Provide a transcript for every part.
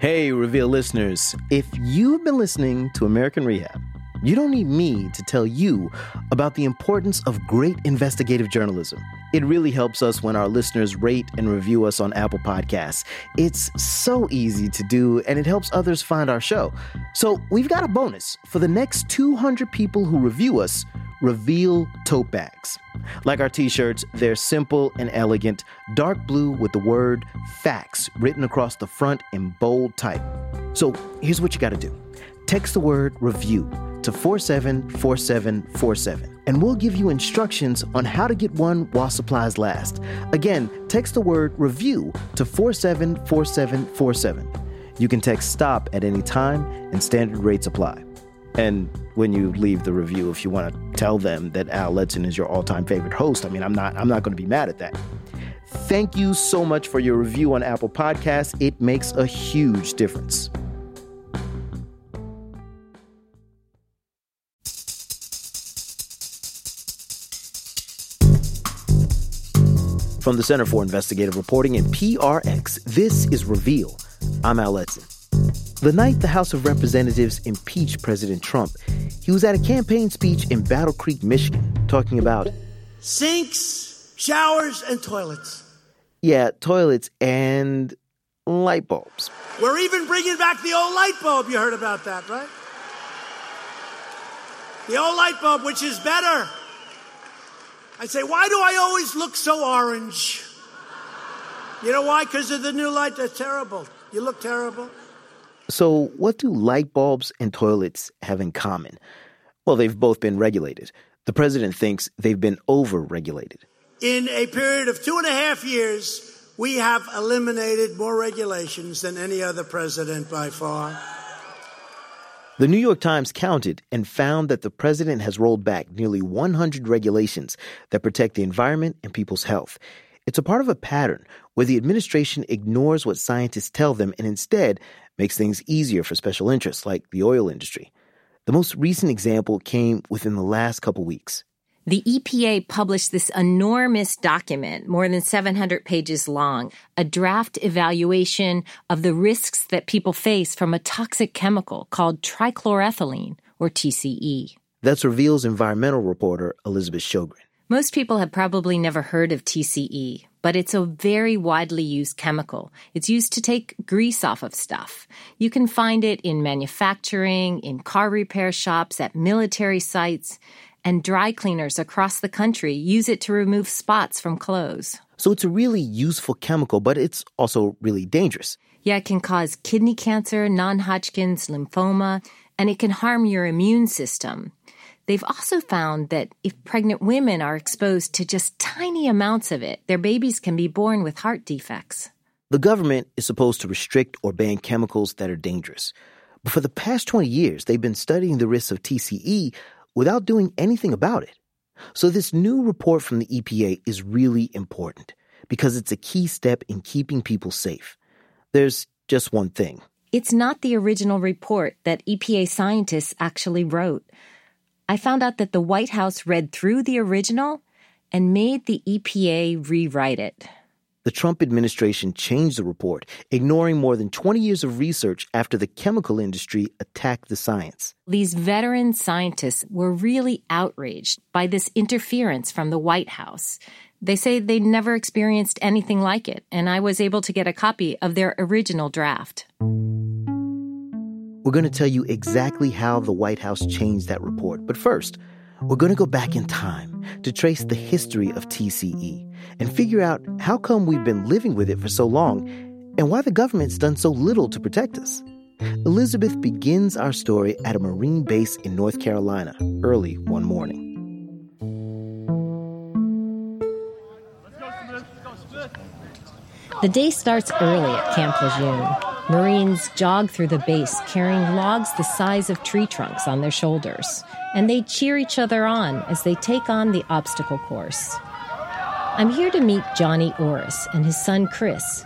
Hey, Reveal listeners, if you've been listening to American Rehab, you don't need me to tell you about the importance of great investigative journalism. It really helps us when our listeners rate and review us on Apple Podcasts. It's so easy to do, and it helps others find our show. So, we've got a bonus for the next 200 people who review us reveal tote bags. Like our t shirts, they're simple and elegant, dark blue with the word facts written across the front in bold type. So here's what you got to do text the word review to 474747, and we'll give you instructions on how to get one while supplies last. Again, text the word review to 474747. You can text stop at any time, and standard rates apply. And when you leave the review, if you want to tell them that Al Letson is your all-time favorite host, I mean, I'm not I'm not going to be mad at that. Thank you so much for your review on Apple Podcasts. It makes a huge difference. From the Center for Investigative Reporting and PRX, this is Reveal. I'm Al Letson. The night the House of Representatives impeached President Trump, he was at a campaign speech in Battle Creek, Michigan, talking about sinks, showers, and toilets. Yeah, toilets and light bulbs. We're even bringing back the old light bulb. You heard about that, right? The old light bulb, which is better. I say, why do I always look so orange? You know why? Because of the new light. That's terrible. You look terrible. So, what do light bulbs and toilets have in common? Well, they've both been regulated. The president thinks they've been over regulated. In a period of two and a half years, we have eliminated more regulations than any other president by far. The New York Times counted and found that the president has rolled back nearly 100 regulations that protect the environment and people's health. It's a part of a pattern where the administration ignores what scientists tell them and instead makes things easier for special interests like the oil industry. The most recent example came within the last couple weeks. The EPA published this enormous document, more than 700 pages long, a draft evaluation of the risks that people face from a toxic chemical called trichloroethylene, or TCE. That's Reveal's environmental reporter, Elizabeth Shogren. Most people have probably never heard of TCE, but it's a very widely used chemical. It's used to take grease off of stuff. You can find it in manufacturing, in car repair shops, at military sites, and dry cleaners across the country use it to remove spots from clothes. So it's a really useful chemical, but it's also really dangerous. Yeah, it can cause kidney cancer, non Hodgkin's lymphoma, and it can harm your immune system. They've also found that if pregnant women are exposed to just tiny amounts of it, their babies can be born with heart defects. The government is supposed to restrict or ban chemicals that are dangerous. But for the past 20 years, they've been studying the risks of TCE without doing anything about it. So this new report from the EPA is really important because it's a key step in keeping people safe. There's just one thing. It's not the original report that EPA scientists actually wrote. I found out that the White House read through the original and made the EPA rewrite it. The Trump administration changed the report, ignoring more than 20 years of research after the chemical industry attacked the science. These veteran scientists were really outraged by this interference from the White House. They say they never experienced anything like it, and I was able to get a copy of their original draft. We're going to tell you exactly how the White House changed that report. But first, we're going to go back in time to trace the history of TCE and figure out how come we've been living with it for so long and why the government's done so little to protect us. Elizabeth begins our story at a Marine base in North Carolina early one morning. The day starts early at Camp Lejeune. Marines jog through the base carrying logs the size of tree trunks on their shoulders, and they cheer each other on as they take on the obstacle course. I'm here to meet Johnny Orris and his son Chris.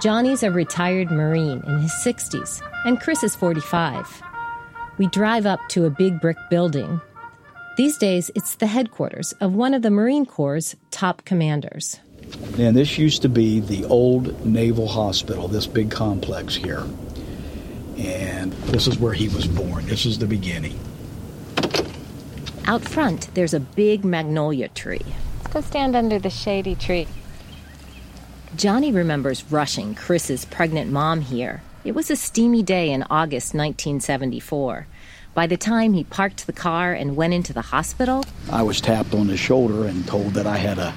Johnny's a retired Marine in his 60s, and Chris is 45. We drive up to a big brick building. These days, it's the headquarters of one of the Marine Corps' top commanders. And this used to be the old Naval Hospital, this big complex here. And this is where he was born. This is the beginning. Out front, there's a big magnolia tree. Let's go stand under the shady tree. Johnny remembers rushing Chris's pregnant mom here. It was a steamy day in August 1974. By the time he parked the car and went into the hospital, I was tapped on the shoulder and told that I had a,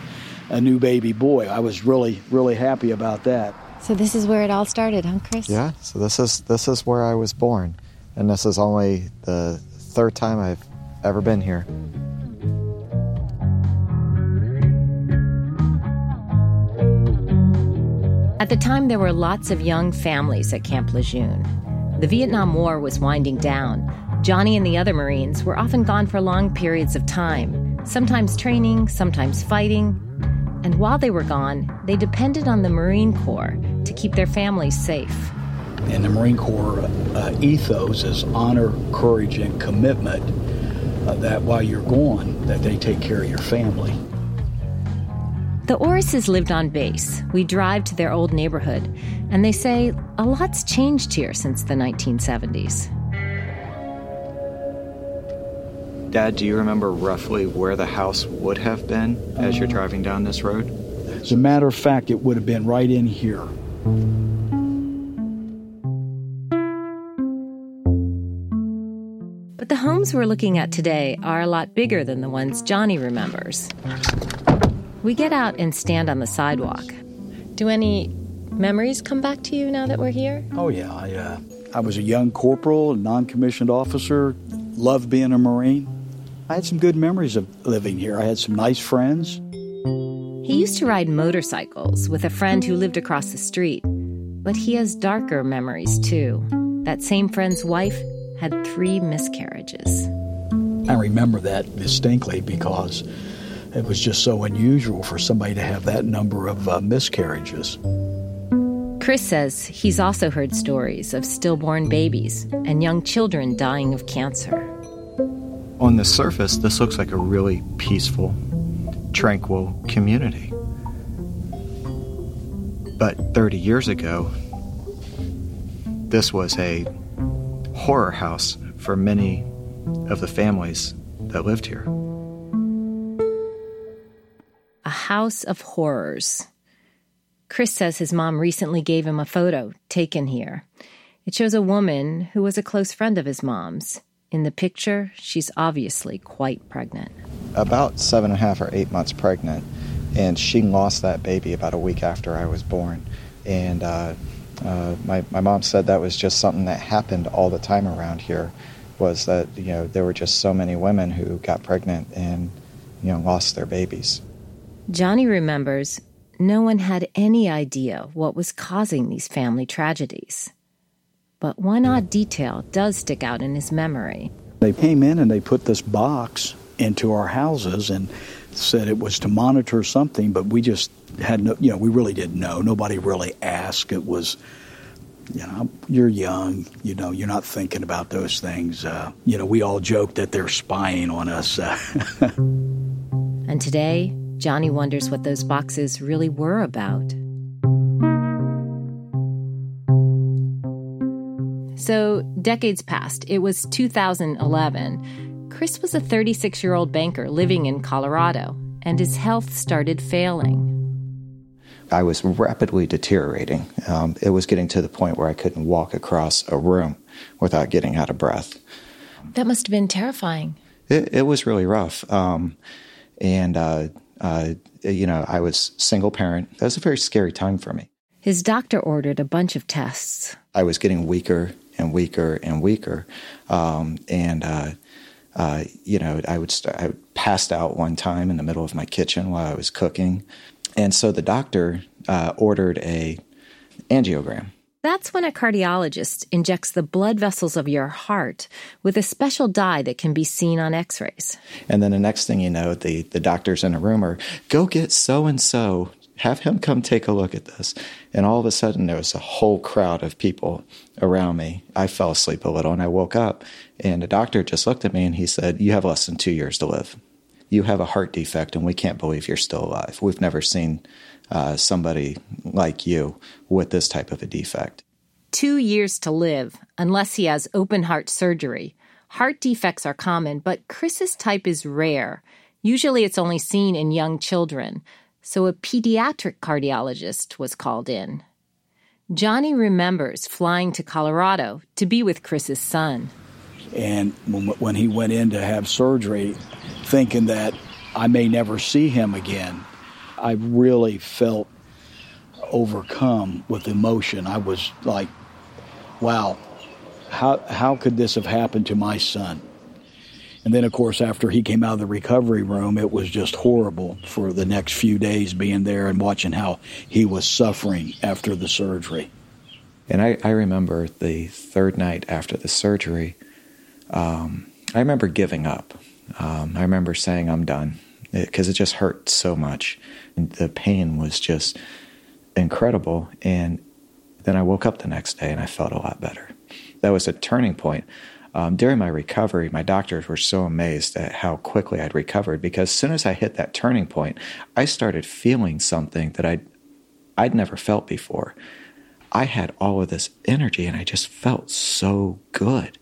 a new baby boy. I was really, really happy about that. So this is where it all started, huh, Chris? Yeah. So this is this is where I was born, and this is only the third time I've ever been here. At the time, there were lots of young families at Camp Lejeune. The Vietnam War was winding down. Johnny and the other Marines were often gone for long periods of time, sometimes training, sometimes fighting. And while they were gone, they depended on the Marine Corps to keep their families safe. And the Marine Corps uh, ethos is honor, courage, and commitment uh, that while you're gone, that they take care of your family. The Orrises lived on base. We drive to their old neighborhood, and they say a lot's changed here since the 1970s. Dad, do you remember roughly where the house would have been as you're driving down this road? As a matter of fact, it would have been right in here. But the homes we're looking at today are a lot bigger than the ones Johnny remembers. We get out and stand on the sidewalk. Do any memories come back to you now that we're here? Oh, yeah. I, uh, I was a young corporal, a non commissioned officer, loved being a Marine. I had some good memories of living here. I had some nice friends. He used to ride motorcycles with a friend who lived across the street. But he has darker memories, too. That same friend's wife had three miscarriages. I remember that distinctly because it was just so unusual for somebody to have that number of uh, miscarriages. Chris says he's also heard stories of stillborn babies and young children dying of cancer. On the surface, this looks like a really peaceful, tranquil community. But 30 years ago, this was a horror house for many of the families that lived here. A house of horrors. Chris says his mom recently gave him a photo taken here. It shows a woman who was a close friend of his mom's. In the picture, she's obviously quite pregnant. About seven and a half or eight months pregnant, and she lost that baby about a week after I was born. And uh, uh, my my mom said that was just something that happened all the time around here. Was that you know there were just so many women who got pregnant and you know lost their babies. Johnny remembers no one had any idea what was causing these family tragedies. But one odd detail does stick out in his memory. They came in and they put this box into our houses and said it was to monitor something, but we just had no, you know, we really didn't know. Nobody really asked. It was, you know, you're young, you know, you're not thinking about those things. Uh, you know, we all joke that they're spying on us. and today, Johnny wonders what those boxes really were about. So, decades passed. It was 2011. Chris was a 36 year old banker living in Colorado, and his health started failing. I was rapidly deteriorating. Um, it was getting to the point where I couldn't walk across a room without getting out of breath. That must have been terrifying. It, it was really rough. Um, and, uh, uh, you know, I was single parent. That was a very scary time for me. His doctor ordered a bunch of tests. I was getting weaker and weaker and weaker. Um, and, uh, uh, you know, I would st- I passed out one time in the middle of my kitchen while I was cooking, and so the doctor uh, ordered a angiogram. That's when a cardiologist injects the blood vessels of your heart with a special dye that can be seen on X-rays. And then the next thing you know, the the doctors in a room are go get so and so have him come take a look at this. And all of a sudden, there was a whole crowd of people around me. I fell asleep a little and I woke up, and the doctor just looked at me and he said, You have less than two years to live. You have a heart defect, and we can't believe you're still alive. We've never seen uh, somebody like you with this type of a defect. two years to live, unless he has open heart surgery. Heart defects are common, but Chris's type is rare. Usually it's only seen in young children, so a pediatric cardiologist was called in. Johnny remembers flying to Colorado to be with Chris's son. And when he went in to have surgery, thinking that I may never see him again, I really felt overcome with emotion. I was like, wow, how, how could this have happened to my son? And then, of course, after he came out of the recovery room, it was just horrible for the next few days being there and watching how he was suffering after the surgery. And I, I remember the third night after the surgery, um, I remember giving up. Um, I remember saying, I'm done because it, it just hurt so much. And the pain was just incredible. And then I woke up the next day and I felt a lot better. That was a turning point. Um, during my recovery, my doctors were so amazed at how quickly I'd recovered because as soon as I hit that turning point, I started feeling something that I'd, I'd never felt before. I had all of this energy and I just felt so good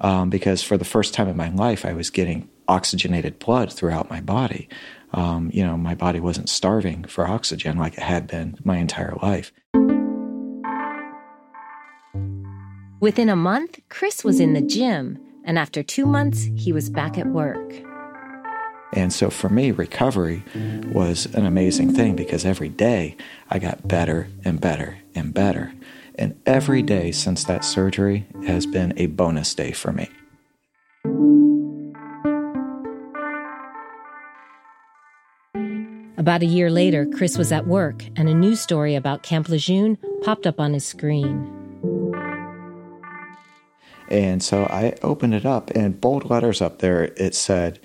um, because for the first time in my life, I was getting oxygenated blood throughout my body. Um, you know, my body wasn't starving for oxygen like it had been my entire life. Within a month, Chris was in the gym, and after two months, he was back at work. And so for me, recovery was an amazing thing because every day I got better and better and better. And every day since that surgery has been a bonus day for me. About a year later, Chris was at work, and a news story about Camp Lejeune popped up on his screen. And so I opened it up, and bold letters up there, it said,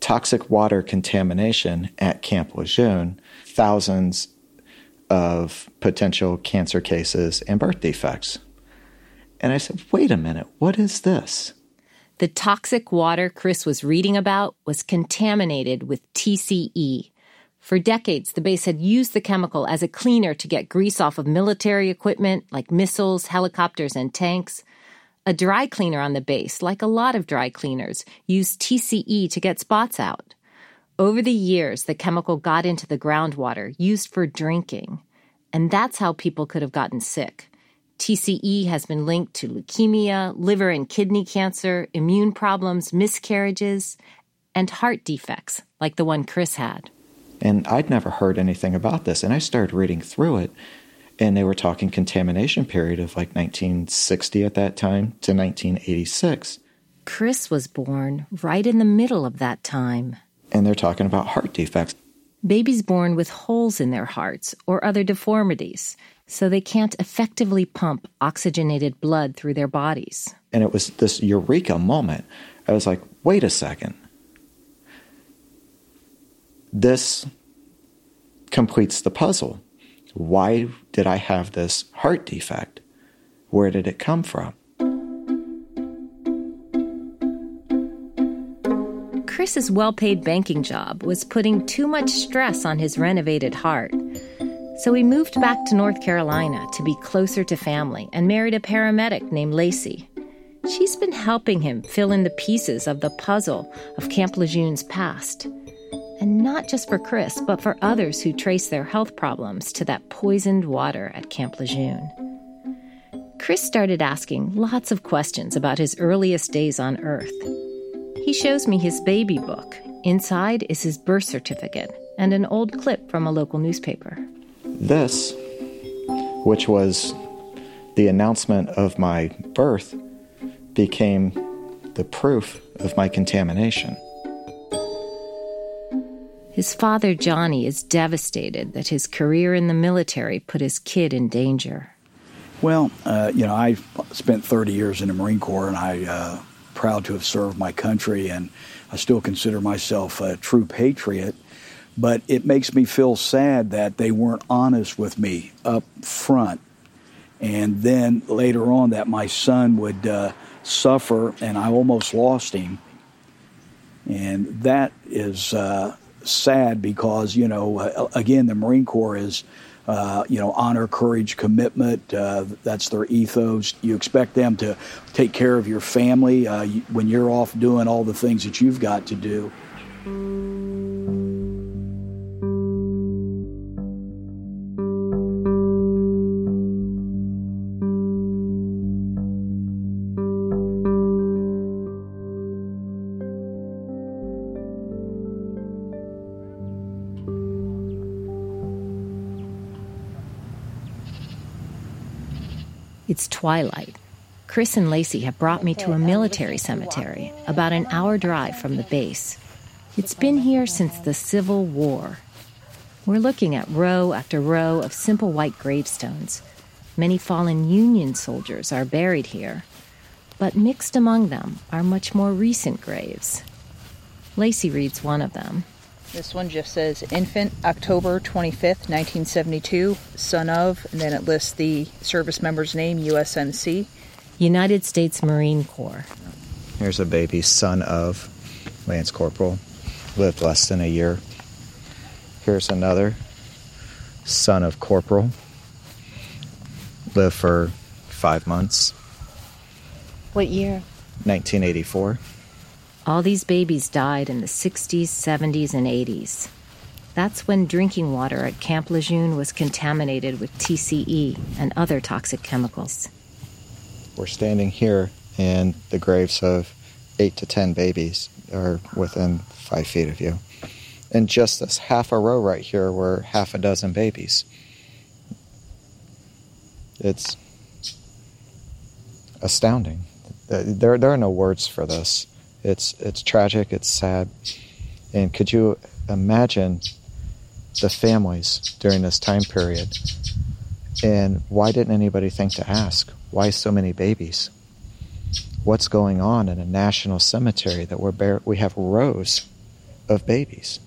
Toxic water contamination at Camp Lejeune, thousands of potential cancer cases and birth defects. And I said, wait a minute, what is this? The toxic water Chris was reading about was contaminated with TCE. For decades, the base had used the chemical as a cleaner to get grease off of military equipment like missiles, helicopters, and tanks. A dry cleaner on the base, like a lot of dry cleaners, used TCE to get spots out. Over the years, the chemical got into the groundwater used for drinking, and that's how people could have gotten sick. TCE has been linked to leukemia, liver and kidney cancer, immune problems, miscarriages, and heart defects, like the one Chris had. And I'd never heard anything about this, and I started reading through it and they were talking contamination period of like 1960 at that time to 1986. Chris was born right in the middle of that time. And they're talking about heart defects. Babies born with holes in their hearts or other deformities, so they can't effectively pump oxygenated blood through their bodies. And it was this eureka moment. I was like, wait a second. This completes the puzzle why did I have this heart defect? Where did it come from? Chris's well paid banking job was putting too much stress on his renovated heart. So he moved back to North Carolina to be closer to family and married a paramedic named Lacey. She's been helping him fill in the pieces of the puzzle of Camp Lejeune's past. And not just for Chris, but for others who trace their health problems to that poisoned water at Camp Lejeune. Chris started asking lots of questions about his earliest days on Earth. He shows me his baby book. Inside is his birth certificate and an old clip from a local newspaper. This, which was the announcement of my birth, became the proof of my contamination. His father, Johnny, is devastated that his career in the military put his kid in danger. Well, uh, you know, I spent 30 years in the Marine Corps, and I uh, proud to have served my country, and I still consider myself a true patriot. But it makes me feel sad that they weren't honest with me up front, and then later on that my son would uh, suffer, and I almost lost him, and that is uh, sad because you know again the Marine Corps is uh, you know, honor, courage, commitment. Uh, that's their ethos. You expect them to take care of your family uh, when you're off doing all the things that you've got to do. It's twilight. Chris and Lacey have brought me to a military cemetery about an hour drive from the base. It's been here since the Civil War. We're looking at row after row of simple white gravestones. Many fallen Union soldiers are buried here, but mixed among them are much more recent graves. Lacey reads one of them. This one just says infant October 25th, 1972, son of, and then it lists the service member's name, USMC. United States Marine Corps. Here's a baby, son of Lance Corporal, lived less than a year. Here's another, son of Corporal, lived for five months. What year? 1984. All these babies died in the 60s, 70s, and 80s. That's when drinking water at Camp Lejeune was contaminated with TCE and other toxic chemicals. We're standing here, and the graves of eight to ten babies are within five feet of you. And just this half a row right here were half a dozen babies. It's astounding. There, there are no words for this. It's it's tragic. It's sad. And could you imagine the families during this time period? And why didn't anybody think to ask? Why so many babies? What's going on in a national cemetery that we're bare, we have rows of babies?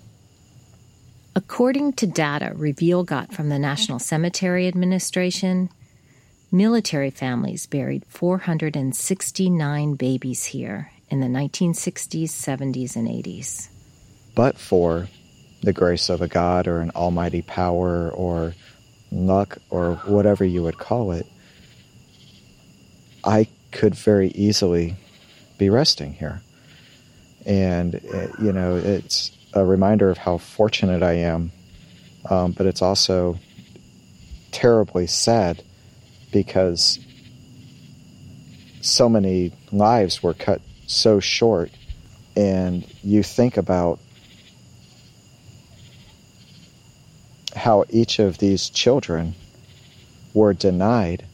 According to data Reveal got from the National Cemetery Administration, military families buried 469 babies here in the 1960s, 70s, and 80s. But for the grace of a God or an almighty power or luck or whatever you would call it, I could very easily be resting here. And, it, you know, it's a reminder of how fortunate I am, um, but it's also terribly sad because so many lives were cut so short and you think about how each of these children were denied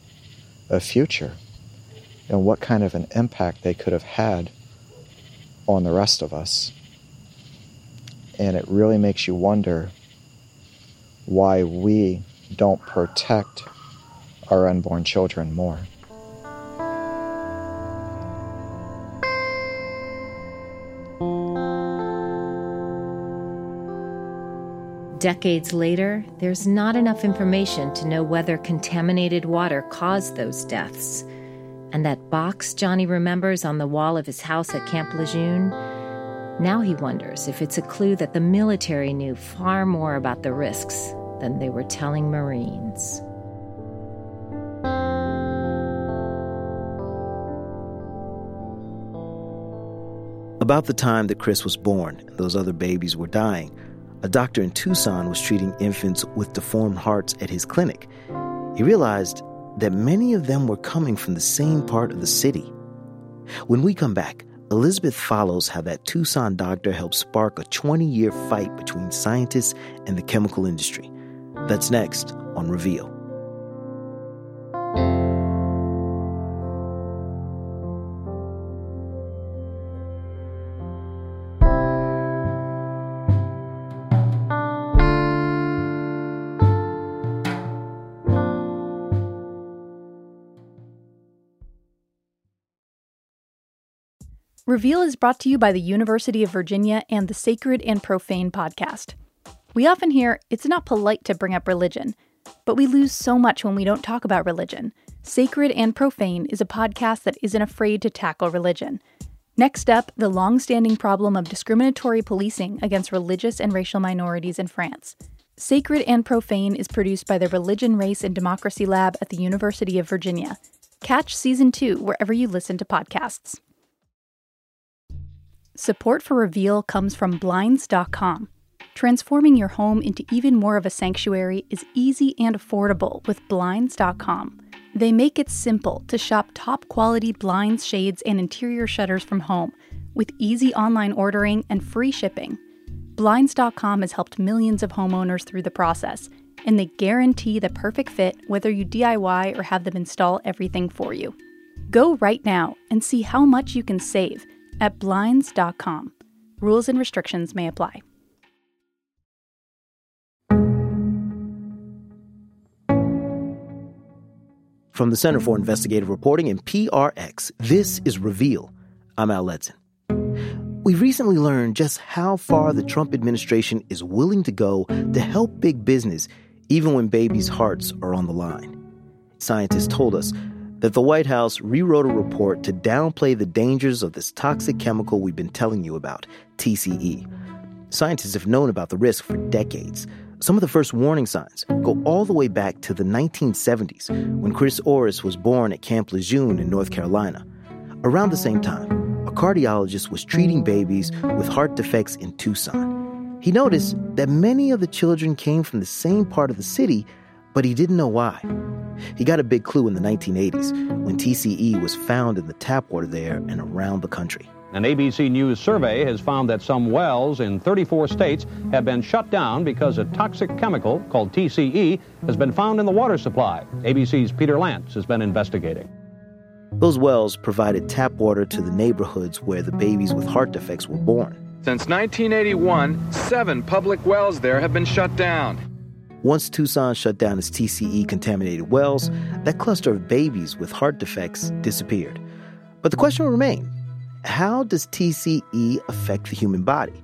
a future and what kind of an impact they could have had on the rest of us. And it really makes you wonder why we don't protect our unborn children more. Decades later, there's not enough information to know whether contaminated water caused those deaths. And that box Johnny remembers on the wall of his house at Camp Lejeune, now he wonders if it's a clue that the military knew far more about the risks than they were telling Marines. About the time that Chris was born and those other babies were dying, a doctor in Tucson was treating infants with deformed hearts at his clinic. He realized that many of them were coming from the same part of the city. When we come back, Elizabeth follows how that Tucson doctor helped spark a 20 year fight between scientists and the chemical industry. That's next on Reveal. Reveal is brought to you by the University of Virginia and the Sacred and Profane podcast. We often hear it's not polite to bring up religion, but we lose so much when we don't talk about religion. Sacred and Profane is a podcast that isn't afraid to tackle religion. Next up, the long standing problem of discriminatory policing against religious and racial minorities in France. Sacred and Profane is produced by the Religion, Race, and Democracy Lab at the University of Virginia. Catch season two wherever you listen to podcasts. Support for Reveal comes from Blinds.com. Transforming your home into even more of a sanctuary is easy and affordable with Blinds.com. They make it simple to shop top quality blinds, shades, and interior shutters from home with easy online ordering and free shipping. Blinds.com has helped millions of homeowners through the process, and they guarantee the perfect fit whether you DIY or have them install everything for you. Go right now and see how much you can save at Blinds.com. Rules and restrictions may apply. From the Center for Investigative Reporting and PRX, this is Reveal. I'm Al Letson. We recently learned just how far the Trump administration is willing to go to help big business, even when babies' hearts are on the line. Scientists told us that the White House rewrote a report to downplay the dangers of this toxic chemical we've been telling you about, TCE. Scientists have known about the risk for decades. Some of the first warning signs go all the way back to the 1970s when Chris Orris was born at Camp Lejeune in North Carolina. Around the same time, a cardiologist was treating babies with heart defects in Tucson. He noticed that many of the children came from the same part of the city, but he didn't know why. He got a big clue in the 1980s when TCE was found in the tap water there and around the country. An ABC News survey has found that some wells in 34 states have been shut down because a toxic chemical called TCE has been found in the water supply. ABC's Peter Lance has been investigating. Those wells provided tap water to the neighborhoods where the babies with heart defects were born. Since 1981, seven public wells there have been shut down. Once Tucson shut down its TCE contaminated wells, that cluster of babies with heart defects disappeared. But the question remained how does TCE affect the human body?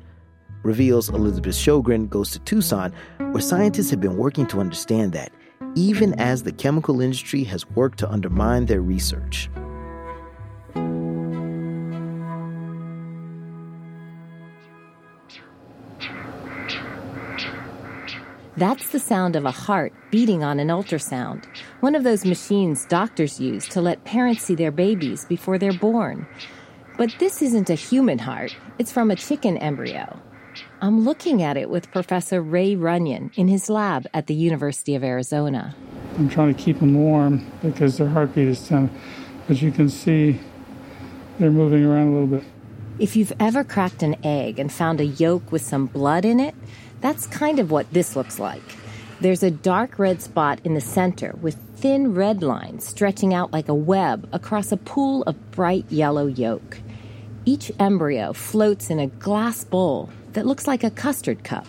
Reveals Elizabeth Shogren goes to Tucson, where scientists have been working to understand that, even as the chemical industry has worked to undermine their research. That's the sound of a heart beating on an ultrasound, one of those machines doctors use to let parents see their babies before they're born. But this isn't a human heart, it's from a chicken embryo. I'm looking at it with Professor Ray Runyan in his lab at the University of Arizona. I'm trying to keep them warm because their heartbeat is 10, but you can see they're moving around a little bit. If you've ever cracked an egg and found a yolk with some blood in it, that's kind of what this looks like. There's a dark red spot in the center with thin red lines stretching out like a web across a pool of bright yellow yolk. Each embryo floats in a glass bowl that looks like a custard cup.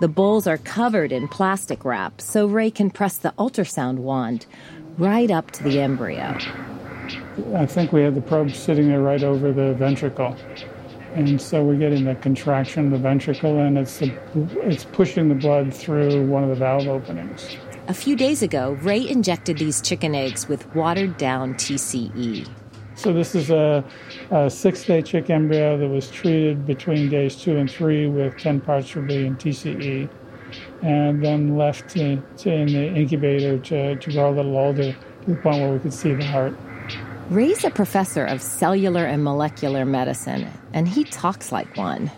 The bowls are covered in plastic wrap so Ray can press the ultrasound wand right up to the embryo. I think we have the probe sitting there right over the ventricle. And so we're getting the contraction of the ventricle, and it's, the, it's pushing the blood through one of the valve openings. A few days ago, Ray injected these chicken eggs with watered down TCE. So this is a, a six-day chick embryo that was treated between days two and three with 10 parts per billion TCE, and then left to, to in the incubator to, to grow a little older to the point where we could see the heart. Ray's a professor of cellular and molecular medicine, and he talks like one.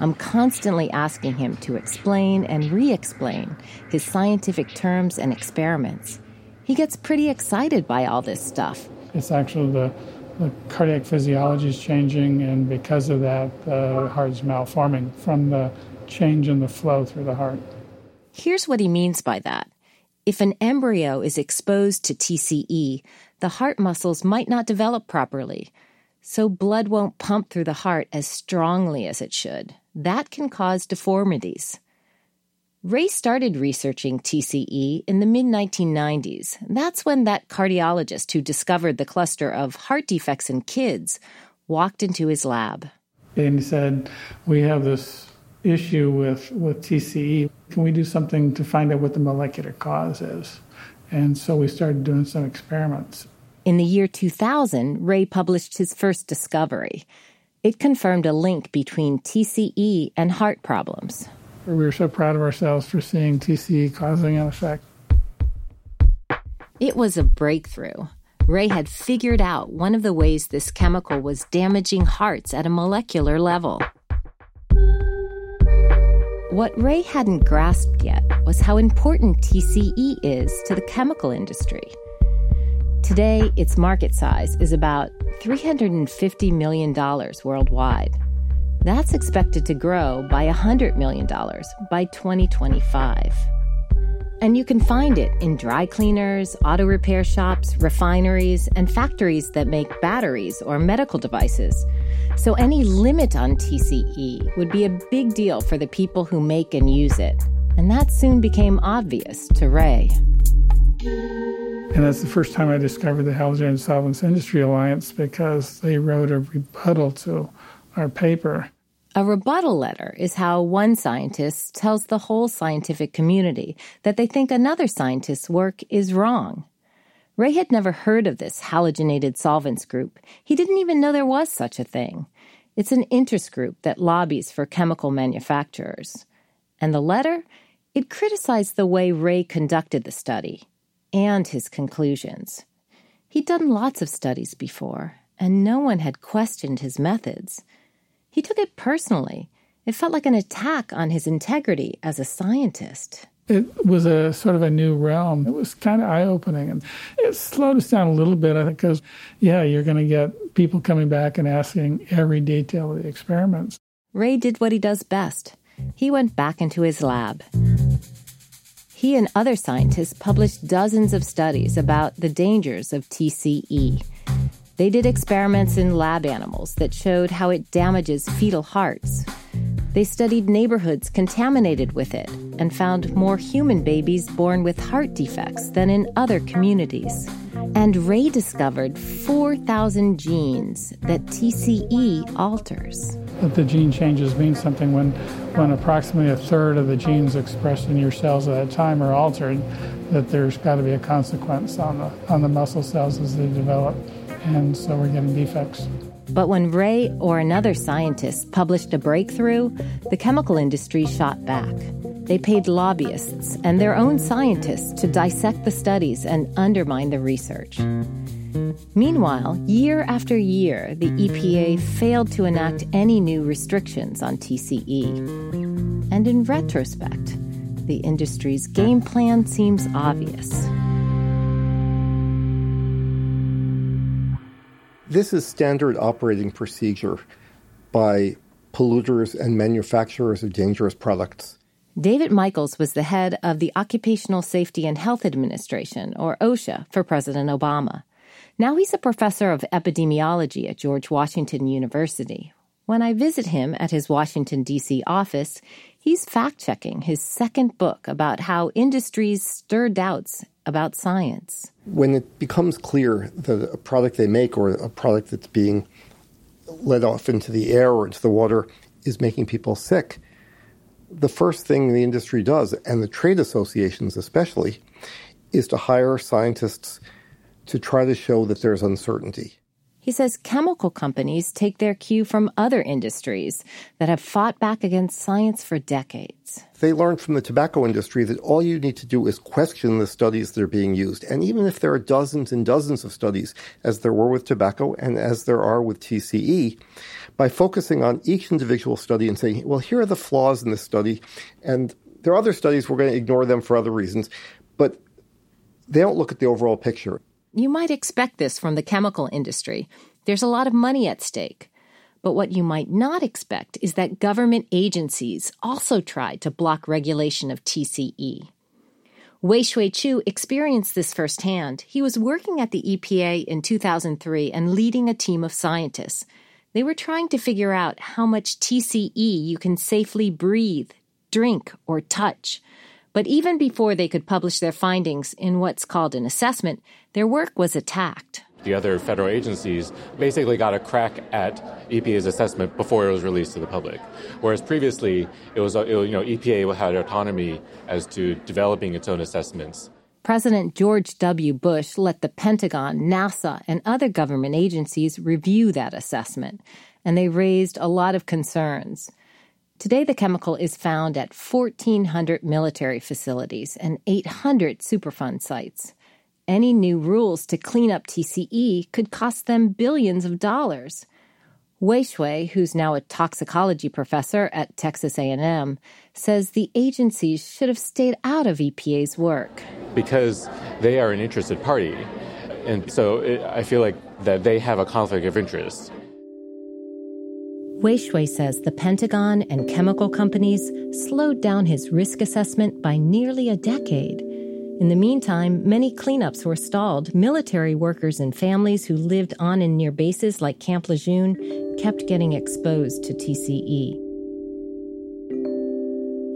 I'm constantly asking him to explain and re explain his scientific terms and experiments. He gets pretty excited by all this stuff. It's actually the, the cardiac physiology is changing, and because of that, the heart's malforming from the change in the flow through the heart. Here's what he means by that. If an embryo is exposed to TCE, the heart muscles might not develop properly, so blood won't pump through the heart as strongly as it should. That can cause deformities. Ray started researching TCE in the mid 1990s. That's when that cardiologist who discovered the cluster of heart defects in kids walked into his lab. And he said, We have this issue with, with TCE. Can we do something to find out what the molecular cause is? And so we started doing some experiments. In the year 2000, Ray published his first discovery. It confirmed a link between TCE and heart problems. We were so proud of ourselves for seeing TCE causing an effect. It was a breakthrough. Ray had figured out one of the ways this chemical was damaging hearts at a molecular level. What Ray hadn't grasped yet was how important TCE is to the chemical industry. Today, its market size is about $350 million worldwide. That's expected to grow by $100 million by 2025. And you can find it in dry cleaners, auto repair shops, refineries, and factories that make batteries or medical devices. So any limit on TCE would be a big deal for the people who make and use it. And that soon became obvious to Ray. And that's the first time I discovered the Halogen Solvents Industry Alliance because they wrote a rebuttal to our paper. A rebuttal letter is how one scientist tells the whole scientific community that they think another scientist's work is wrong. Ray had never heard of this halogenated solvents group. He didn't even know there was such a thing. It's an interest group that lobbies for chemical manufacturers. And the letter? It criticized the way Ray conducted the study and his conclusions. He'd done lots of studies before, and no one had questioned his methods. He took it personally. It felt like an attack on his integrity as a scientist it was a sort of a new realm. It was kind of eye opening, and it slowed us down a little bit. I think because yeah, you're going to get people coming back and asking every detail of the experiments. Ray did what he does best. He went back into his lab. He and other scientists published dozens of studies about the dangers of TCE. They did experiments in lab animals that showed how it damages fetal hearts they studied neighborhoods contaminated with it and found more human babies born with heart defects than in other communities. And Ray discovered 4,000 genes that TCE alters. That the gene changes mean something when, when approximately a third of the genes expressed in your cells at that time are altered, that there's got to be a consequence on the, on the muscle cells as they develop. And so we're getting defects. But when Ray or another scientist published a breakthrough, the chemical industry shot back. They paid lobbyists and their own scientists to dissect the studies and undermine the research. Meanwhile, year after year, the EPA failed to enact any new restrictions on TCE. And in retrospect, the industry's game plan seems obvious. This is standard operating procedure by polluters and manufacturers of dangerous products. David Michaels was the head of the Occupational Safety and Health Administration, or OSHA, for President Obama. Now he's a professor of epidemiology at George Washington University. When I visit him at his Washington, D.C. office, he's fact checking his second book about how industries stir doubts about science. When it becomes clear that a product they make or a product that's being let off into the air or into the water is making people sick, the first thing the industry does, and the trade associations especially, is to hire scientists to try to show that there's uncertainty. He says chemical companies take their cue from other industries that have fought back against science for decades. They learned from the tobacco industry that all you need to do is question the studies that are being used. And even if there are dozens and dozens of studies, as there were with tobacco and as there are with TCE, by focusing on each individual study and saying, well, here are the flaws in this study, and there are other studies, we're going to ignore them for other reasons, but they don't look at the overall picture. You might expect this from the chemical industry. There's a lot of money at stake. But what you might not expect is that government agencies also tried to block regulation of TCE. Weihsueh Chiu experienced this firsthand. He was working at the EPA in 2003 and leading a team of scientists. They were trying to figure out how much TCE you can safely breathe, drink, or touch. But even before they could publish their findings in what's called an assessment, their work was attacked. The other federal agencies basically got a crack at EPA's assessment before it was released to the public. Whereas previously, it was, it, you know, EPA had autonomy as to developing its own assessments. President George W. Bush let the Pentagon, NASA, and other government agencies review that assessment, and they raised a lot of concerns. Today, the chemical is found at 1,400 military facilities and 800 Superfund sites. Any new rules to clean up TCE could cost them billions of dollars. Weihsueh, who's now a toxicology professor at Texas A&M, says the agencies should have stayed out of EPA's work because they are an interested party. And so it, I feel like that they have a conflict of interest. Weihsueh says the Pentagon and chemical companies slowed down his risk assessment by nearly a decade. In the meantime, many cleanups were stalled. Military workers and families who lived on and near bases like Camp Lejeune kept getting exposed to TCE.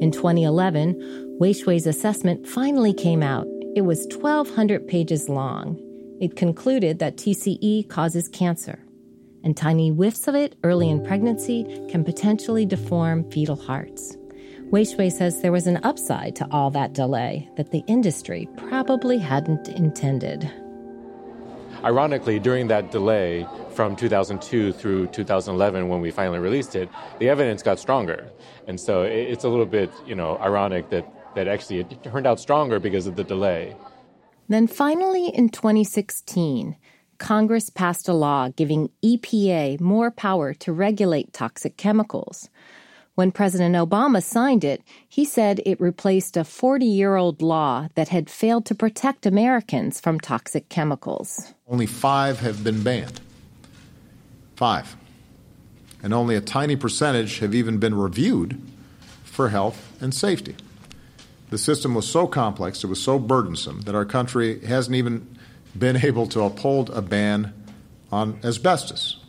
In 2011, Weihsueh's assessment finally came out. It was 1,200 pages long. It concluded that TCE causes cancer, and tiny whiffs of it early in pregnancy can potentially deform fetal hearts. Weihsueh says there was an upside to all that delay that the industry probably hadn't intended. Ironically, during that delay from 2002 through 2011, when we finally released it, the evidence got stronger. And so it's a little bit, you know, ironic that, that actually it turned out stronger because of the delay. Then finally, in 2016, Congress passed a law giving EPA more power to regulate toxic chemicals. When President Obama signed it, he said it replaced a 40 year old law that had failed to protect Americans from toxic chemicals. Only five have been banned. Five. And only a tiny percentage have even been reviewed for health and safety. The system was so complex, it was so burdensome, that our country hasn't even been able to uphold a ban on asbestos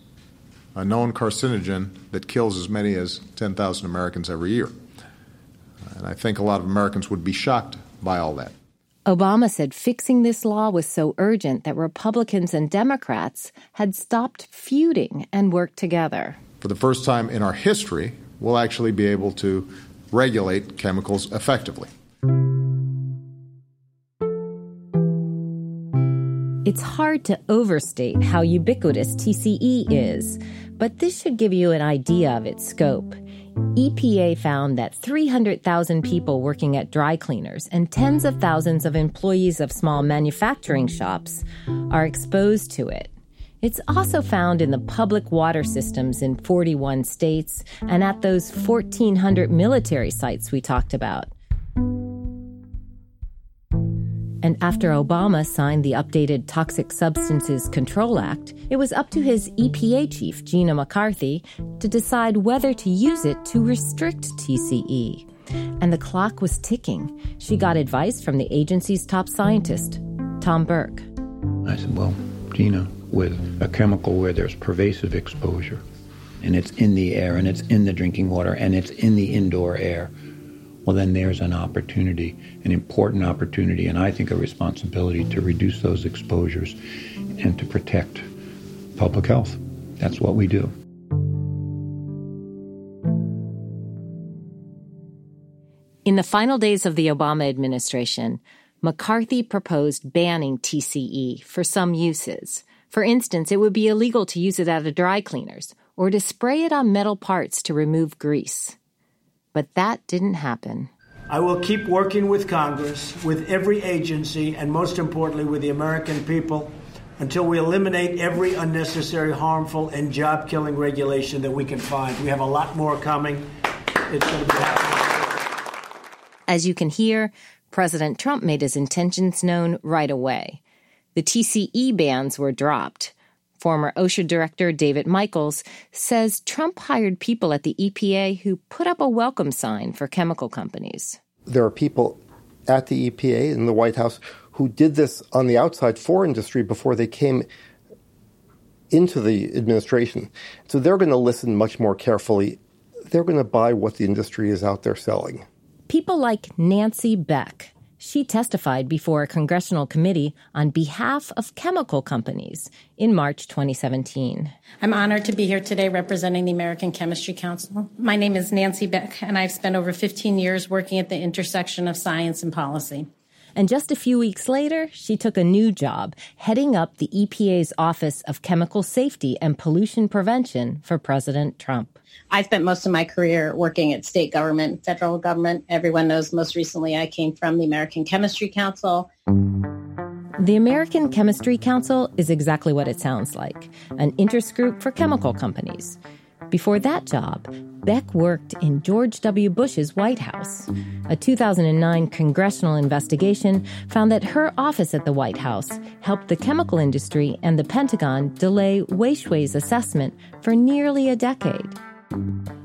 a known carcinogen that kills as many as 10,000 Americans every year. And I think a lot of Americans would be shocked by all that. Obama said fixing this law was so urgent that Republicans and Democrats had stopped feuding and worked together. For the first time in our history, we'll actually be able to regulate chemicals effectively. It's hard to overstate how ubiquitous TCE is, but this should give you an idea of its scope. EPA found that 300,000 people working at dry cleaners and tens of thousands of employees of small manufacturing shops are exposed to it. It's also found in the public water systems in 41 states and at those 1,400 military sites we talked about. And after Obama signed the updated Toxic Substances Control Act, it was up to his EPA chief, Gina McCarthy, to decide whether to use it to restrict TCE. And the clock was ticking. She got advice from the agency's top scientist, Tom Burke. I said, Well, Gina, with a chemical where there's pervasive exposure, and it's in the air, and it's in the drinking water, and it's in the indoor air, well, then there's an opportunity, an important opportunity, and I think a responsibility to reduce those exposures and to protect public health. That's what we do. In the final days of the Obama administration, McCarthy proposed banning TCE for some uses. For instance, it would be illegal to use it at a dry cleaners or to spray it on metal parts to remove grease. But that didn't happen. I will keep working with Congress, with every agency, and most importantly, with the American people until we eliminate every unnecessary, harmful, and job killing regulation that we can find. We have a lot more coming. It's going to be happening. As you can hear, President Trump made his intentions known right away. The TCE bans were dropped. Former OSHA Director David Michaels says Trump hired people at the EPA who put up a welcome sign for chemical companies. There are people at the EPA in the White House who did this on the outside for industry before they came into the administration. So they're going to listen much more carefully. They're going to buy what the industry is out there selling. People like Nancy Beck she testified before a congressional committee on behalf of chemical companies in March 2017. I'm honored to be here today representing the American Chemistry Council. My name is Nancy Beck, and I've spent over 15 years working at the intersection of science and policy. And just a few weeks later, she took a new job, heading up the EPA's Office of Chemical Safety and Pollution Prevention for President Trump. I spent most of my career working at state government, federal government. Everyone knows most recently I came from the American Chemistry Council. The American Chemistry Council is exactly what it sounds like an interest group for chemical companies. Before that job, Beck worked in George W. Bush's White House. A 2009 congressional investigation found that her office at the White House helped the chemical industry and the Pentagon delay Weihsueh's assessment for nearly a decade.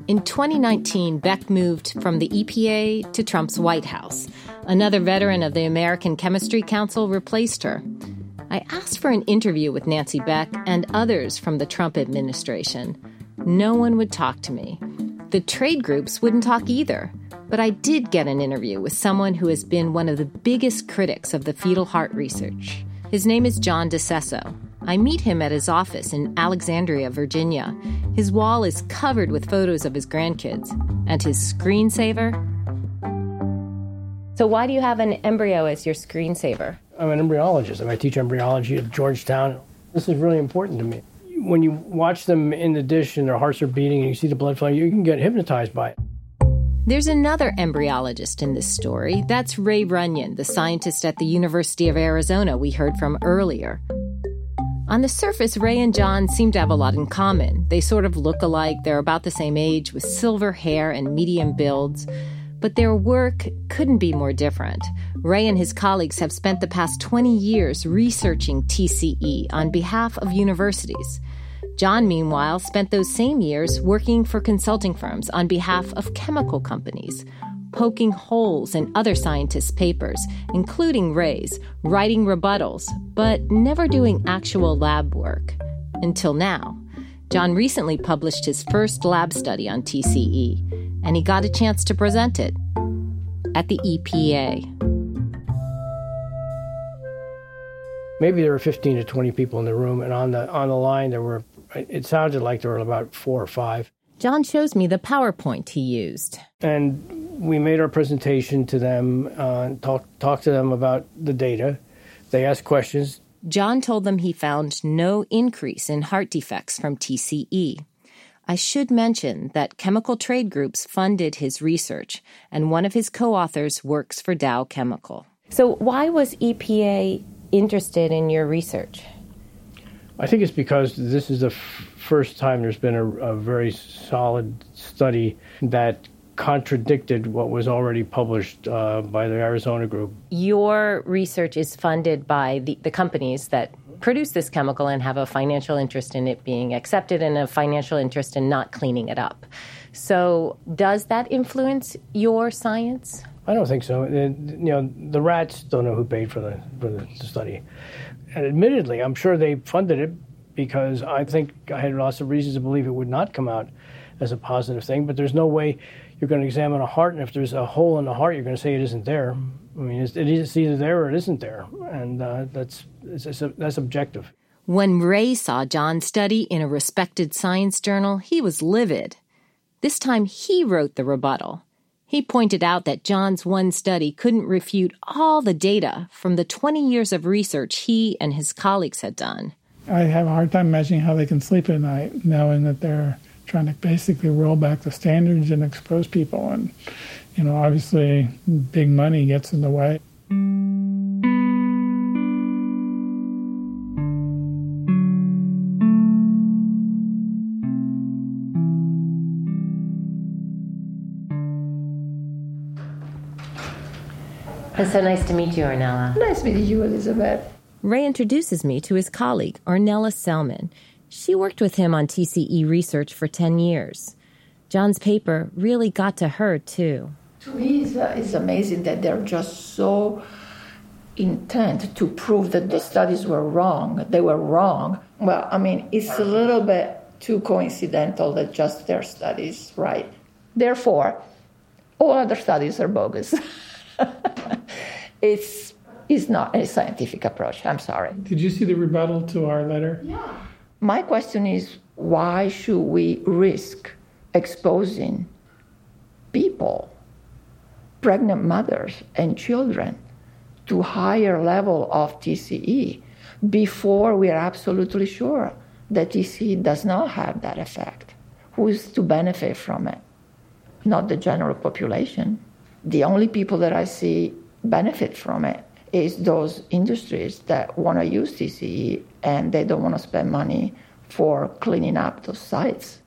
In 2019, Beck moved from the EPA to Trump's White House. Another veteran of the American Chemistry Council replaced her. I asked for an interview with Nancy Beck and others from the Trump administration. No one would talk to me. The trade groups wouldn't talk either. But I did get an interview with someone who has been one of the biggest critics of the fetal heart research. His name is John DeSesso. I meet him at his office in Alexandria, Virginia. His wall is covered with photos of his grandkids. And his screensaver? So, why do you have an embryo as your screensaver? I'm an embryologist. I teach embryology at Georgetown. This is really important to me when you watch them in the dish and their hearts are beating and you see the blood flowing, you can get hypnotized by it. There's another embryologist in this story. That's Ray Runyan, the scientist at the University of Arizona we heard from earlier. On the surface, Ray and John seem to have a lot in common. They sort of look alike, they're about the same age, with silver hair and medium builds. But their work couldn't be more different. Ray and his colleagues have spent the past 20 years researching TCE on behalf of universities. John, meanwhile, spent those same years working for consulting firms on behalf of chemical companies, poking holes in other scientists' papers, including Ray's, writing rebuttals, but never doing actual lab work. Until now. John recently published his first lab study on TCE, and he got a chance to present it at the EPA. Maybe there were 15 to 20 people in the room, and on the on the line there were it sounded like there were about four or five. John shows me the PowerPoint he used. And we made our presentation to them, uh, talk, talk to them about the data. They asked questions. John told them he found no increase in heart defects from TCE. I should mention that chemical trade groups funded his research, and one of his co authors works for Dow Chemical. So, why was EPA interested in your research? I think it's because this is the f- first time there's been a, a very solid study that contradicted what was already published uh, by the Arizona group. Your research is funded by the, the companies that produce this chemical and have a financial interest in it being accepted and a financial interest in not cleaning it up. So, does that influence your science? I don't think so. Uh, you know, the rats don't know who paid for the for the study. And admittedly, I'm sure they funded it because I think I had lots of reasons to believe it would not come out as a positive thing. But there's no way you're going to examine a heart, and if there's a hole in the heart, you're going to say it isn't there. I mean, it's, it is either there or it isn't there, and uh, that's it's, it's a, that's objective. When Ray saw John's study in a respected science journal, he was livid. This time he wrote the rebuttal. He pointed out that John's one study couldn't refute all the data from the 20 years of research he and his colleagues had done. I have a hard time imagining how they can sleep at night knowing that they're trying to basically roll back the standards and expose people. And, you know, obviously, big money gets in the way. It's so nice to meet you, Ornella. Nice meeting you, Elizabeth. Ray introduces me to his colleague, Ornella Selmin. She worked with him on TCE research for 10 years. John's paper really got to her, too. To me, it's, uh, it's amazing that they're just so intent to prove that the studies were wrong. They were wrong. Well, I mean, it's a little bit too coincidental that just their studies, right? Therefore, all other studies are bogus. it's is not a scientific approach. I'm sorry. Did you see the rebuttal to our letter? Yeah. My question is why should we risk exposing people, pregnant mothers, and children to higher level of TCE before we are absolutely sure that TCE does not have that effect. Who is to benefit from it? Not the general population. The only people that I see benefit from it is those industries that want to use TCE and they don't want to spend money for cleaning up those sites.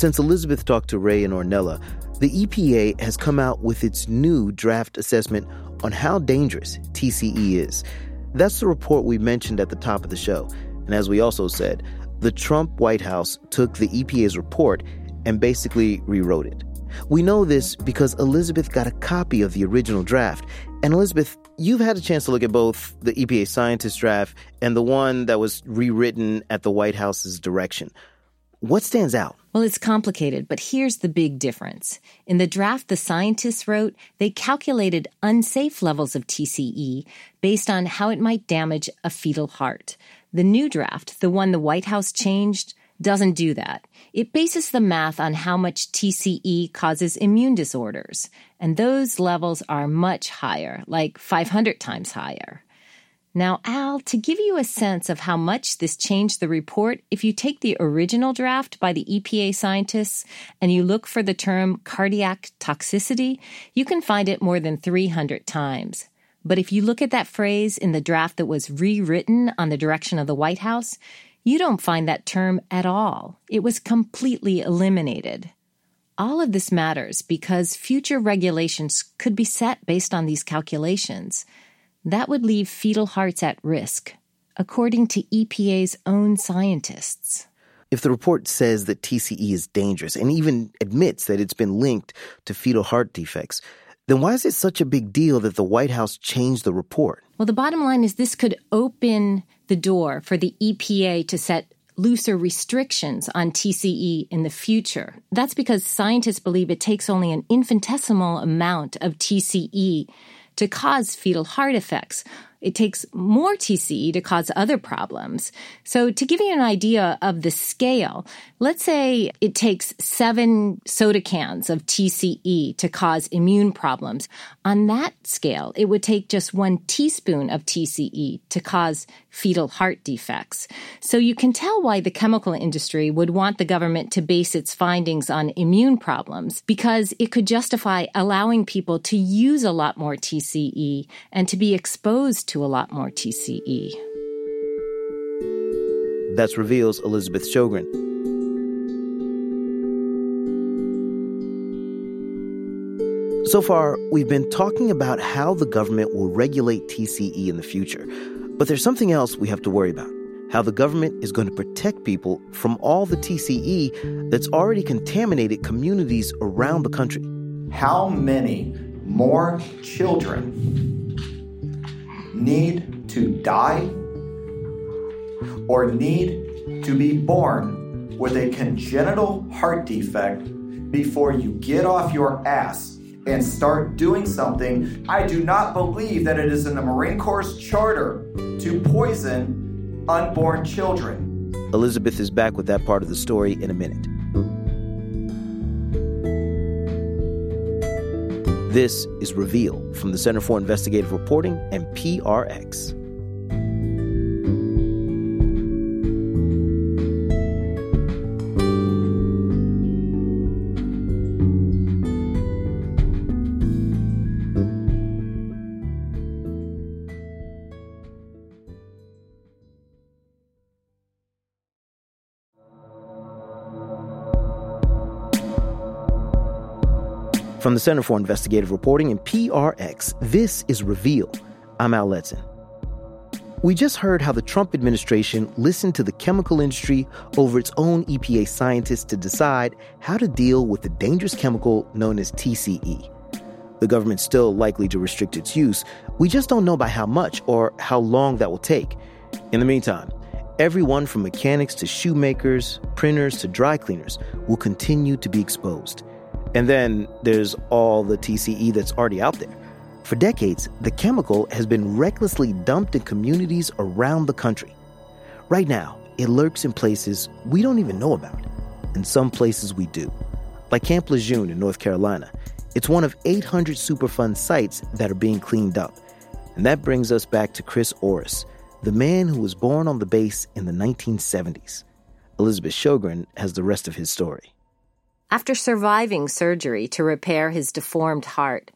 Since Elizabeth talked to Ray and Ornella, the EPA has come out with its new draft assessment on how dangerous TCE is. That's the report we mentioned at the top of the show. And as we also said, the Trump White House took the EPA's report and basically rewrote it. We know this because Elizabeth got a copy of the original draft. And Elizabeth, you've had a chance to look at both the EPA scientist draft and the one that was rewritten at the White House's direction. What stands out? Well, it's complicated, but here's the big difference. In the draft the scientists wrote, they calculated unsafe levels of TCE based on how it might damage a fetal heart. The new draft, the one the White House changed, doesn't do that. It bases the math on how much TCE causes immune disorders, and those levels are much higher, like 500 times higher. Now, Al, to give you a sense of how much this changed the report, if you take the original draft by the EPA scientists and you look for the term cardiac toxicity, you can find it more than 300 times. But if you look at that phrase in the draft that was rewritten on the direction of the White House, you don't find that term at all. It was completely eliminated. All of this matters because future regulations could be set based on these calculations. That would leave fetal hearts at risk, according to EPA's own scientists. If the report says that TCE is dangerous and even admits that it's been linked to fetal heart defects, then why is it such a big deal that the White House changed the report? Well, the bottom line is this could open the door for the EPA to set looser restrictions on TCE in the future. That's because scientists believe it takes only an infinitesimal amount of TCE to cause fetal heart effects. It takes more TCE to cause other problems. So to give you an idea of the scale, let's say it takes seven soda cans of TCE to cause immune problems. On that scale, it would take just one teaspoon of TCE to cause fetal heart defects. So you can tell why the chemical industry would want the government to base its findings on immune problems because it could justify allowing people to use a lot more TCE and to be exposed to a lot more TCE. That's reveals Elizabeth Shogren. So far, we've been talking about how the government will regulate TCE in the future. But there's something else we have to worry about how the government is going to protect people from all the TCE that's already contaminated communities around the country. How many more children need to die or need to be born with a congenital heart defect before you get off your ass and start doing something. I do not believe that it is in the Marine Corps charter to poison unborn children. Elizabeth is back with that part of the story in a minute. This is Reveal from the Center for Investigative Reporting and PRX. From the Center for Investigative Reporting and PRX, this is Reveal. I'm Al Letson. We just heard how the Trump administration listened to the chemical industry over its own EPA scientists to decide how to deal with the dangerous chemical known as TCE. The government's still likely to restrict its use. We just don't know by how much or how long that will take. In the meantime, everyone from mechanics to shoemakers, printers to dry cleaners will continue to be exposed. And then there's all the TCE that's already out there. For decades, the chemical has been recklessly dumped in communities around the country. Right now, it lurks in places we don't even know about. In some places, we do. Like Camp Lejeune in North Carolina. It's one of 800 Superfund sites that are being cleaned up. And that brings us back to Chris Orris, the man who was born on the base in the 1970s. Elizabeth Shogren has the rest of his story. After surviving surgery to repair his deformed heart,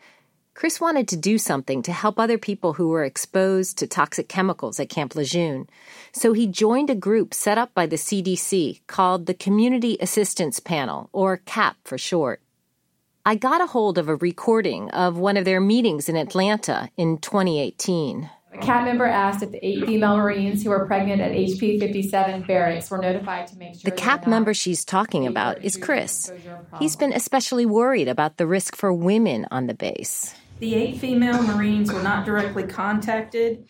Chris wanted to do something to help other people who were exposed to toxic chemicals at Camp Lejeune. So he joined a group set up by the CDC called the Community Assistance Panel, or CAP for short. I got a hold of a recording of one of their meetings in Atlanta in 2018. A CAP member asked if the eight female Marines who were pregnant at HP 57 barracks were notified to make sure. The CAP member she's talking about is Chris. He's been especially worried about the risk for women on the base. The eight female Marines were not directly contacted.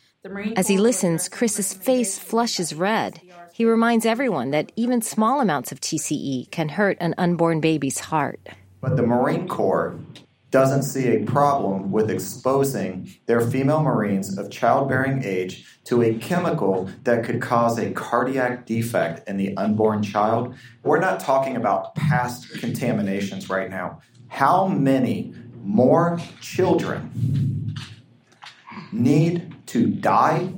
As he listens, Chris's face flushes red. He reminds everyone that even small amounts of TCE can hurt an unborn baby's heart. But the Marine Corps doesn't see a problem with exposing their female Marines of childbearing age to a chemical that could cause a cardiac defect in the unborn child. We're not talking about past contaminations right now. How many more children need to die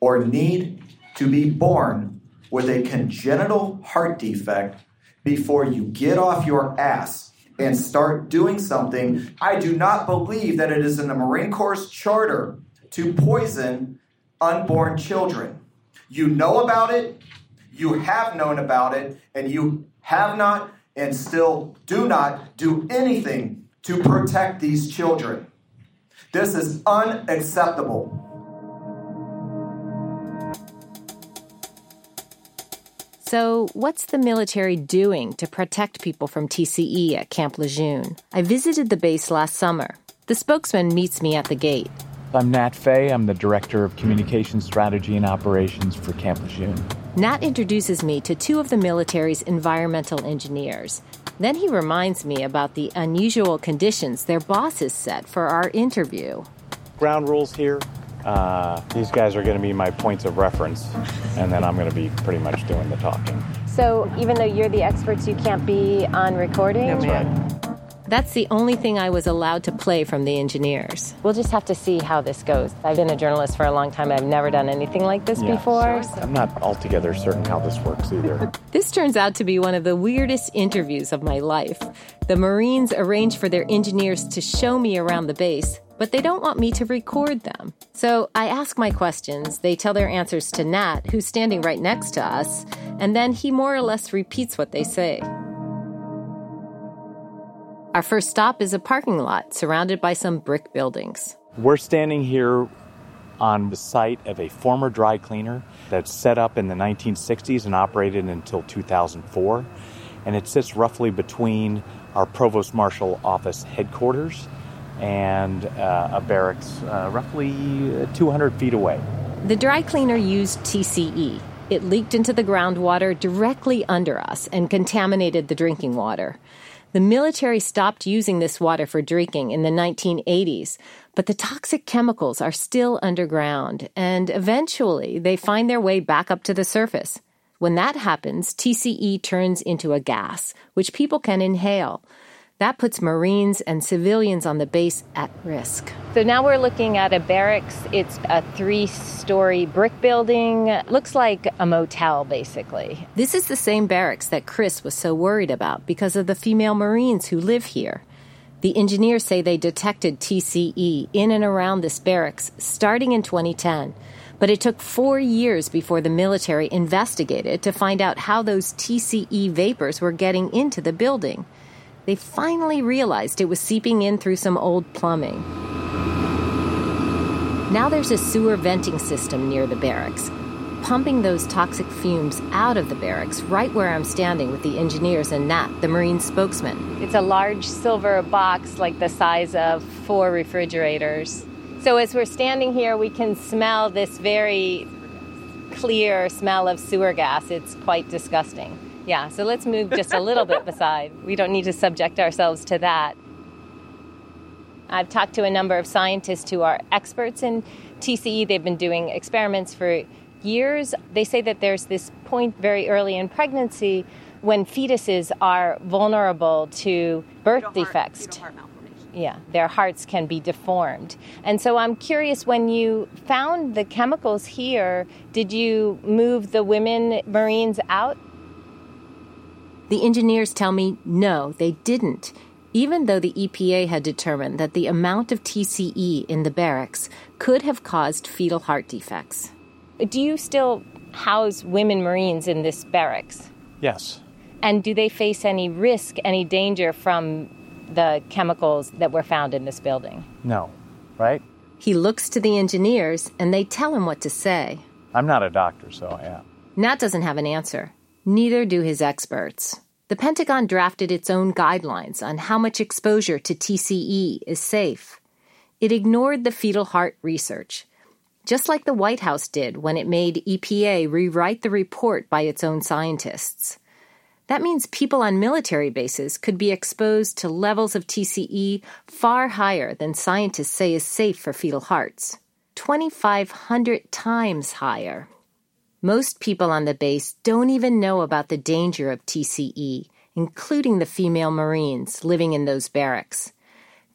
or need to be born with a congenital heart defect before you get off your ass and start doing something. I do not believe that it is in the Marine Corps charter to poison unborn children. You know about it, you have known about it, and you have not and still do not do anything to protect these children. This is unacceptable. So, what's the military doing to protect people from TCE at Camp Lejeune? I visited the base last summer. The spokesman meets me at the gate. I'm Nat Fahy. I'm the Director of Communication Strategy and Operations for Camp Lejeune. Nat introduces me to two of the military's environmental engineers. Then he reminds me about the unusual conditions their bosses set for our interview. Ground rules here. Uh, these guys are going to be my points of reference, and then I'm going to be pretty much doing the talking. So, even though you're the experts, you can't be on recording? That's right. That's the only thing I was allowed to play from the engineers. We'll just have to see how this goes. I've been a journalist for a long time. I've never done anything like this Yeah, before. so I'm not altogether certain how this works either. This turns out to be one of the weirdest interviews of my life. The Marines arrange for their engineers to show me around the base, but they don't want me to record them. So I ask my questions, they tell their answers to Nat, who's standing right next to us, and then he more or less repeats what they say. Our first stop is a parking lot surrounded by some brick buildings. We're standing here on the site of a former dry cleaner that's set up in the 1960s and operated until 2004. And it sits roughly between our Provost Marshal Office headquarters and uh, a barracks uh, roughly 200 feet away. The dry cleaner used TCE. It leaked into the groundwater directly under us and contaminated the drinking water. The military stopped using this water for drinking in the 1980s, but the toxic chemicals are still underground, and eventually they find their way back up to the surface. When that happens, TCE turns into a gas, which people can inhale. That puts Marines and civilians on the base at risk. So now we're looking at a barracks. It's a three story brick building. Looks like a motel, basically. This is the same barracks that Chris was so worried about because of the female Marines who live here. The engineers say they detected TCE in and around this barracks starting in 2010. But it took four years before the military investigated to find out how those TCE vapors were getting into the building they finally realized it was seeping in through some old plumbing. Now there's a sewer venting system near the barracks, pumping those toxic fumes out of the barracks right where I'm standing with the engineers and Nat, the Marine spokesman. It's a large silver box like the size of four refrigerators. So as we're standing here, we can smell this very clear smell of sewer gas. It's quite disgusting. Yeah, so let's move just a little bit beside. We don't need to subject ourselves to that. I've talked to a number of scientists who are experts in TCE. They've been doing experiments for years. They say that there's this point very early in pregnancy when fetuses are vulnerable to birth Fetal defects. Heart, heart. Yeah, their hearts can be deformed. And so I'm curious when you found the chemicals here, did you move the women Marines out? The engineers tell me no, they didn't, even though the EPA had determined that the amount of TCE in the barracks could have caused fetal heart defects. Do you still house women Marines in this barracks? Yes. And do they face any risk, any danger from the chemicals that were found in this building? No. Right? He looks to the engineers and they tell him what to say. I'm not a doctor, so yeah. Nat doesn't have an answer. Neither do his experts. The Pentagon drafted its own guidelines on how much exposure to TCE is safe. It ignored the fetal heart research, just like the White House did when it made EPA rewrite the report by its own scientists. That means people on military bases could be exposed to levels of TCE far higher than scientists say is safe for fetal hearts 2,500 times higher. Most people on the base don't even know about the danger of TCE, including the female Marines living in those barracks.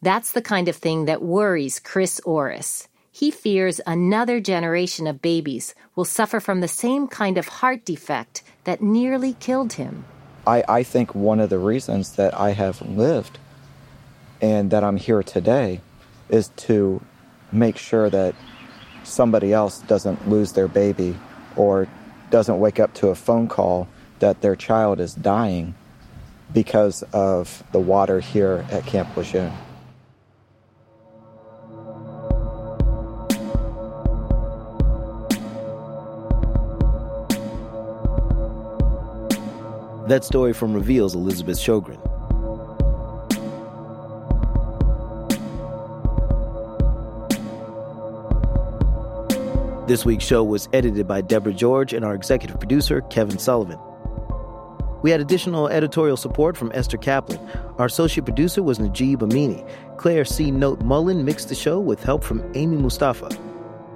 That's the kind of thing that worries Chris Orris. He fears another generation of babies will suffer from the same kind of heart defect that nearly killed him. I, I think one of the reasons that I have lived and that I'm here today is to make sure that somebody else doesn't lose their baby or doesn't wake up to a phone call that their child is dying because of the water here at Camp Lejeune. That story from Reveals Elizabeth Shogren. This week's show was edited by Deborah George and our executive producer, Kevin Sullivan. We had additional editorial support from Esther Kaplan. Our associate producer was Najib Amini. Claire C. Note Mullen mixed the show with help from Amy Mustafa.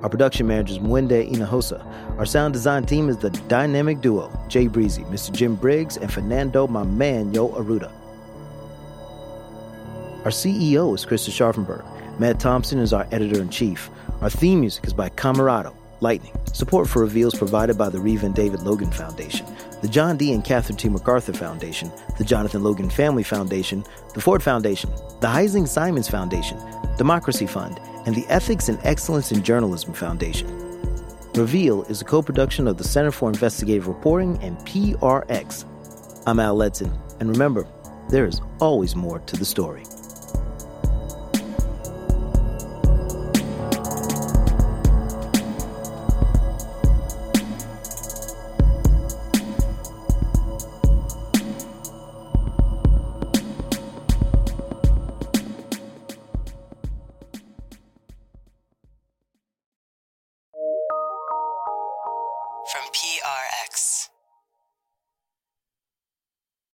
Our production manager is Mwende Hinojosa. Our sound design team is the dynamic duo, Jay Breezy, Mr. Jim Briggs, and Fernando my man Yo Arruda. Our CEO is Krista Scharfenberg. Matt Thompson is our editor in chief. Our theme music is by Camerado, Lightning. Support for Reveals provided by the Reva and David Logan Foundation, the John D. and Catherine T. MacArthur Foundation, the Jonathan Logan Family Foundation, the Ford Foundation, the Heising Simons Foundation, Democracy Fund, and the Ethics and Excellence in Journalism Foundation. Reveal is a co production of the Center for Investigative Reporting and PRX. I'm Al Letson, and remember, there is always more to the story.